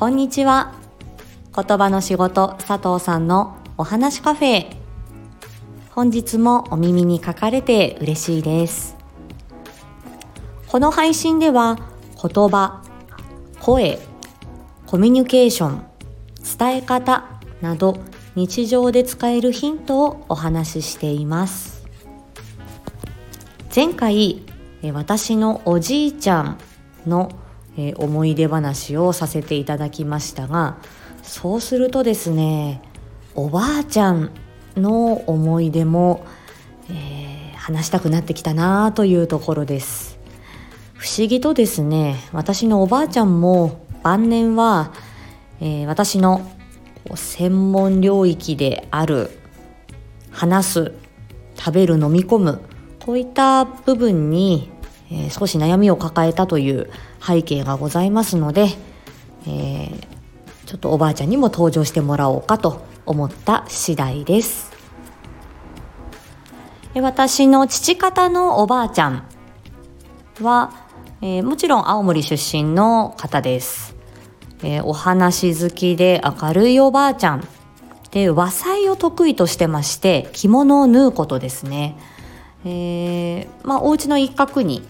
こんにちは。言葉の仕事佐藤さんのお話カフェ。本日もお耳に書かれて嬉しいです。この配信では言葉声コミュニケーション伝え方など日常で使えるヒントをお話ししています。前回私のおじいちゃんのえ思い出話をさせていただきましたがそうするとですねおばあちゃんの思い出も、えー、話したくなってきたなというところです。不思議とですね私のおばあちゃんも晩年は、えー、私の専門領域である話す食べる飲み込むこういった部分に、えー、少し悩みを抱えたという背景がございますので、えー、ちょっとおばあちゃんにも登場してもらおうかと思った次第です。私の父方のおばあちゃんは、えー、もちろん青森出身の方です。えー、お話好きで明るいおばあちゃんで和裁を得意としてまして着物を縫うことですね、えー、まあお家の一角に、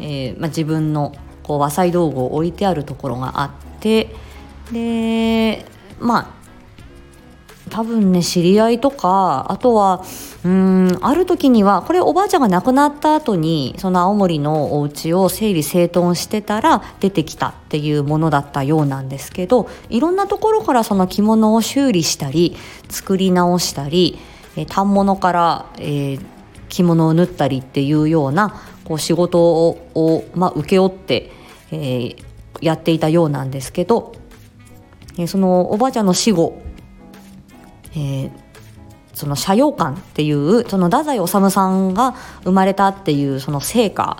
えーまあ、自分のこう和裁道具を置いてあるところがあってでまあ多分ね知り合いとかあとはうんある時にはこれおばあちゃんが亡くなった後にその青森のお家を整理整頓してたら出てきたっていうものだったようなんですけどいろんなところからその着物を修理したり作り直したり反物から、えー、着物を縫ったりっていうようなこう仕事を、まあ、請け負って、えー、やっていたようなんですけど、えー、そのおばあちゃんの死後えー、その斜陽館っていうその太宰治さんが生まれたっていうその成果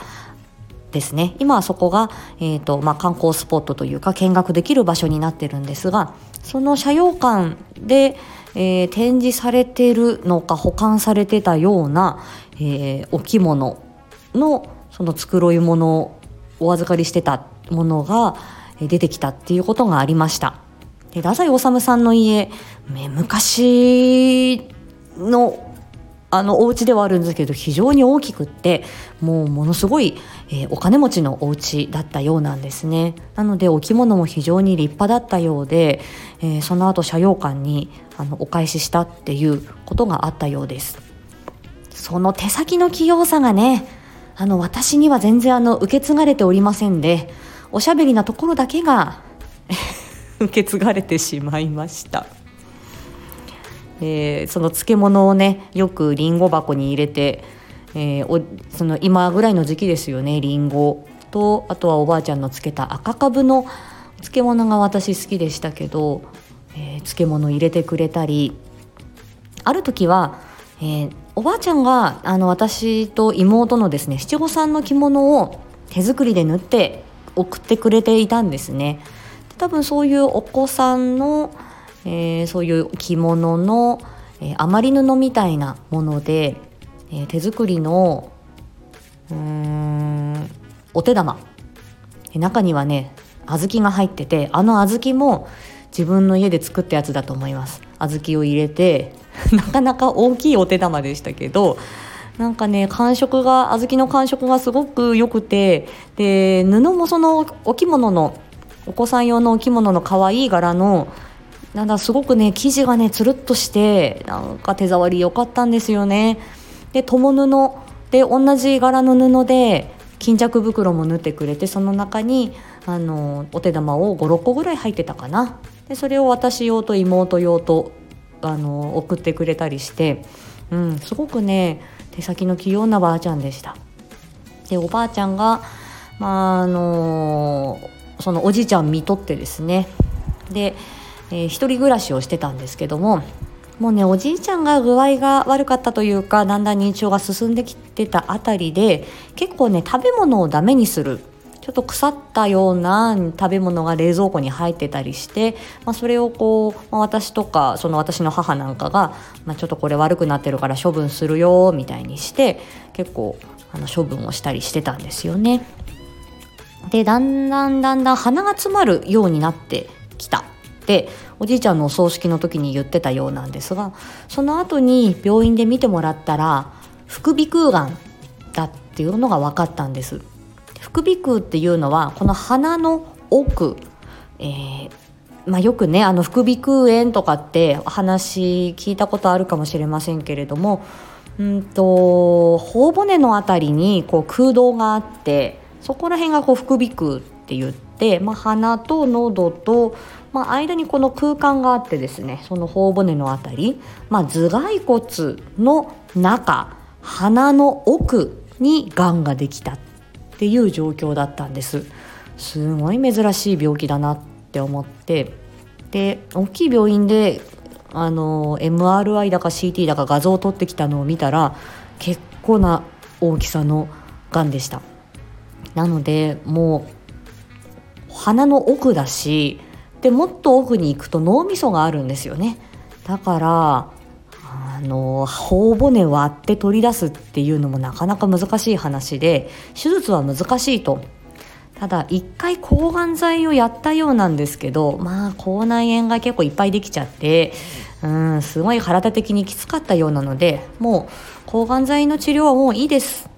ですね。今はそこが、えーとまあ、観光スポットというか見学できる場所になってるんですがその斜陽館で、えー、展示されてるのか保管されてたような、えー、お着物のその繕い物をお預かりしてたものが出てきたっていうことがありました。で太宰治さんの家昔のあのお家ではあるんですけど非常に大きくってもうものすごい、えー、お金持ちのお家だったようなんですねなのでお着物も非常に立派だったようで、えー、その後斜陽館にあのお返ししたっていうことがあったようですその手先の器用さがねあの私には全然あの受け継がれておりませんでおしゃべりなところだけが 受け継がれてしまいました。えー、その漬物をねよくりんご箱に入れて、えー、おその今ぐらいの時期ですよねりんごとあとはおばあちゃんの漬けた赤かぶの漬物が私好きでしたけど、えー、漬物入れてくれたりある時は、えー、おばあちゃんがあの私と妹のですね七五三の着物を手作りで縫って送ってくれていたんですね。多分そういうお子さんの、えー、そういう着物の、えー、余り布みたいなもので、えー、手作りのうーんお手玉中にはね小豆が入っててあの小豆も自分の家で作ったやつだと思います小豆を入れて なかなか大きいお手玉でしたけどなんかね感触が小豆の感触がすごく良くてで布もそのお着物のお子さん用のお着物の可愛い柄のなんだすごくね生地がねつるっとしてなんか手触り良かったんですよね。で友布で同じ柄の布で巾着袋も縫ってくれてその中にあのお手玉を56個ぐらい入ってたかな。でそれを私用と妹用とあの送ってくれたりして、うん、すごくね手先の器用なばあちゃんでした。でおばあちゃんがまああのそのおじいちゃん見とってですね。で、えー、一人暮らしをしてたんですけどももうねおじいちゃんが具合が悪かったというかだんだん認知症が進んできてたあたりで結構ね食べ物をダメにするちょっと腐ったような食べ物が冷蔵庫に入ってたりして、まあ、それをこう、まあ、私とかその私の母なんかが、まあ、ちょっとこれ悪くなってるから処分するよみたいにして結構あの処分をしたりしてたんですよね。でだんだんだんだん鼻が詰まるようになってきたっおじいちゃんのお葬式の時に言ってたようなんですがその後に病院で見てもらったら副鼻腔がんだっていうのが分かったんです副鼻腔っていうのはこの鼻の奥、えーまあ、よくねあの副鼻腔炎とかって話聞いたことあるかもしれませんけれどもうんと頬骨の辺りにこう空洞があってそこら辺がこう副鼻腔って言って、まあ、鼻と喉と、まあ、間にこの空間があってですねその頬骨の辺り、まあ、頭蓋骨の中鼻の奥にがんができたっていう状況だったんです。すごい珍しい病気だなって思って。で大きい病院であの MRI だか CT だか画像を撮ってきたのを見たら結構な大きさのがんでした。なのでもう鼻の奥だしでもっと奥に行くと脳みそがあるんですよね。だからあの頬骨割って取り出すっていうのもなかなか難しい話で手術は難しいと。ただ一回抗がん剤をやったようなんですけどまあ口内炎が結構いっぱいできちゃってうんすごい体的にきつかったようなのでもう抗がん剤の治療はもういいです。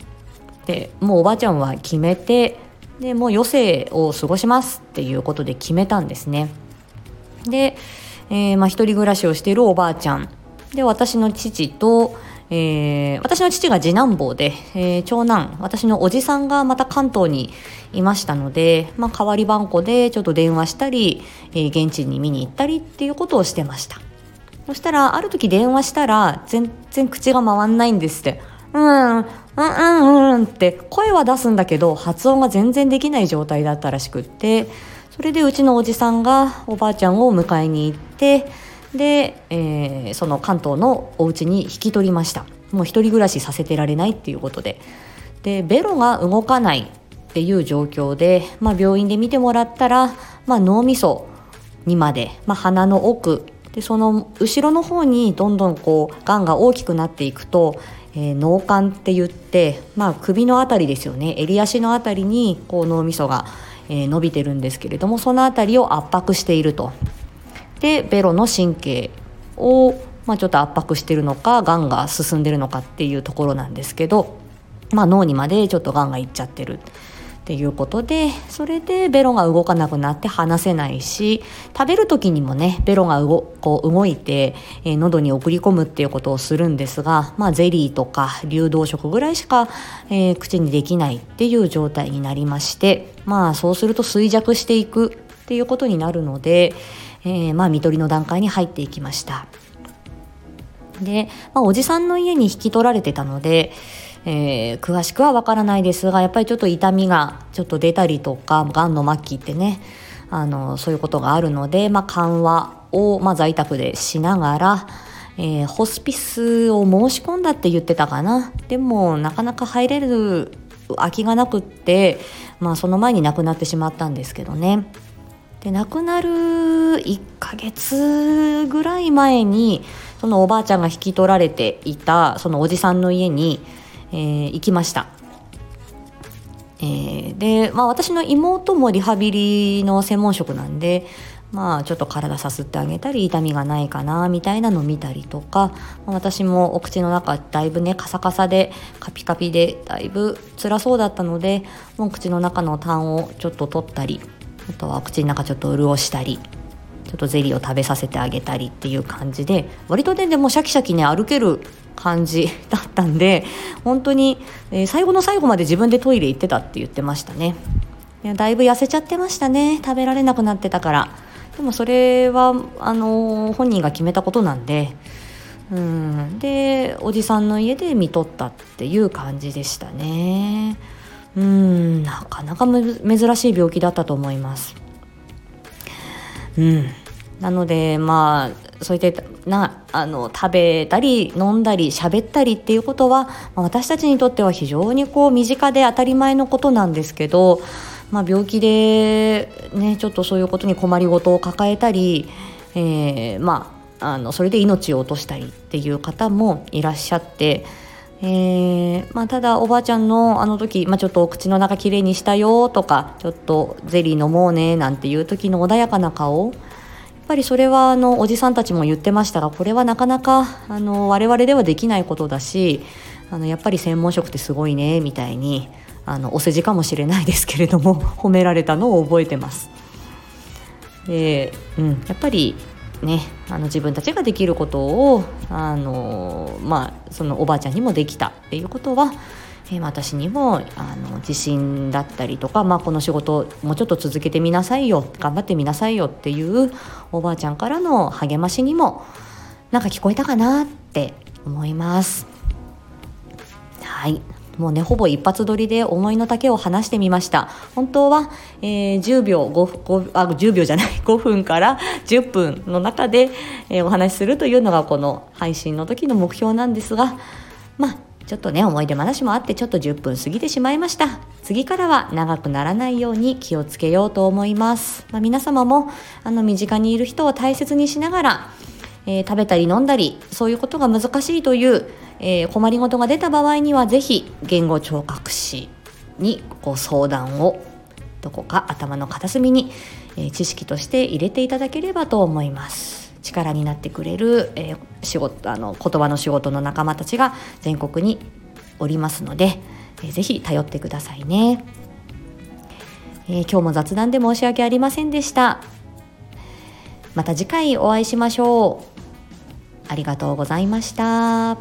ってもうおばあちゃんは決めてでもう余生を過ごしますっていうことで決めたんですね。で、えー、まあ一人暮らしをしているおばあちゃん。で私の父とえー、私の父が次男坊で、えー、長男私のおじさんがまた関東にいましたので、まあ、代わり番号でちょっと電話したり、えー、現地に見に行ったりっていうことをしてました。そしたらある時電話したら全然口が回んないんですって。うんうんうんうんって声は出すんだけど発音が全然できない状態だったらしくって。それでうちのおじさんがおばあちゃんを迎えに行ってで、えー、その関東のお家に引き取りました。もう一人暮らしさせてられないっていうことで。でベロが動かないっていう状況で、まあ、病院で見てもらったら、まあ、脳みそにまで、まあ、鼻の奥。でその後ろの方にどんどんこうがんが大きくなっていくと、えー、脳幹って言って、まあ、首の辺りですよね。襟足の辺りにこう脳みそが、えー、伸びてるんですけれどもその辺りを圧迫していると。でベロの神経を、まあ、ちょっと圧迫してるのかがんが進んでるのかっていうところなんですけど、まあ、脳にまでちょっとがんがいっちゃってる。っていうことでそれでベロが動かなくなって話せないし食べる時にもねベロが動こう動いて、えー、喉に送り込むっていうことをするんですが、まあ、ゼリーとか流動食ぐらいしか、えー、口にできないっていう状態になりましてまあそうすると衰弱していくっていうことになるので、えー、まあ看取りの段階に入っていきました。で、まあ、おじさんの家に引き取られてたので、えー、詳しくはわからないですがやっぱりちょっと痛みがちょっと出たりとかがんの末期ってねあのそういうことがあるので、まあ、緩和を、まあ、在宅でしながら、えー、ホスピスを申し込んだって言ってたかな。でもなかなか入れる空きがなくって、まあ、その前に亡くなってしまったんですけどね。で亡くなる1ヶ月ぐらい前にそのおばあちゃんが引き取られていたそのおじさんの家に、えー、行きました。えー、で、まあ、私の妹もリハビリの専門職なんで、まあ、ちょっと体さすってあげたり痛みがないかなみたいなのを見たりとか、私もお口の中だいぶねカサカサでカピカピでだいぶ辛そうだったのでもう口の中の痰をちょっと取ったりあとは口の中ちょっと潤したりちょっとゼリーを食べさせてあげたりっていう感じで割とねでもシャキシャキね歩ける感じだったんで本当に、えー、最後の最後まで自分でトイレ行ってたって言ってましたね。だいぶ痩せちゃってましたね。食べられなくなってたから。でもそれはあのー、本人が決めたことなんでうん。でおじさんの家で見とったっていう感じでしたね。うんなかなか珍しい病気だったと思いますうんなのでまあそういったなあの食べたり飲んだり喋ったりっていうことは、まあ、私たちにとっては非常にこう身近で当たり前のことなんですけど、まあ、病気で、ね、ちょっとそういうことに困りごとを抱えたり、えー、まああのそれで命を落としたりっていう方もいらっしゃって。えーまあ、ただおばあちゃんのあの時、まあ、ちょっとお口の中きれいにしたよとかちょっとゼリー飲もうねなんていう時の穏やかな顔やっぱりそれはあのおじさんたちも言ってましたがこれはなかなかあの我々ではできないことだしあのやっぱり専門職ってすごいねみたいにあのお世辞かもしれないですけれども褒められたのを覚えてます。でうん、やっぱりね、あの自分たちができることをあの、まあ、そのおばあちゃんにもできたっていうことは、えー、私にもあの自信だったりとか、まあ、この仕事もうちょっと続けてみなさいよ頑張ってみなさいよっていうおばあちゃんからの励ましにもなんか聞こえたかなって思います。はいもうねほぼ一発撮りで思いの丈を話してみました。本当は、えー、10秒 5, 5あ10秒じゃない。5分から10分の中で、えー、お話しするというのがこの配信の時の目標なんですがまあちょっとね思い出話もあってちょっと10分過ぎてしまいました。次からは長くならないように気をつけようと思います、まあ、皆様もあの身近にいる人を大切にしながらえー、食べたり飲んだりそういうことが難しいという、えー、困りごとが出た場合にはぜひ言語聴覚士にご相談をどこか頭の片隅に、え、知識として入れていただければと思います。力になってくれる、えー、仕事あの言葉の仕事の仲間たちが全国におりますので、えー、ぜひ頼ってくださいね、えー、今日も雑談で申し訳ありませんでした。また次回お会いしましょう。ありがとうございました。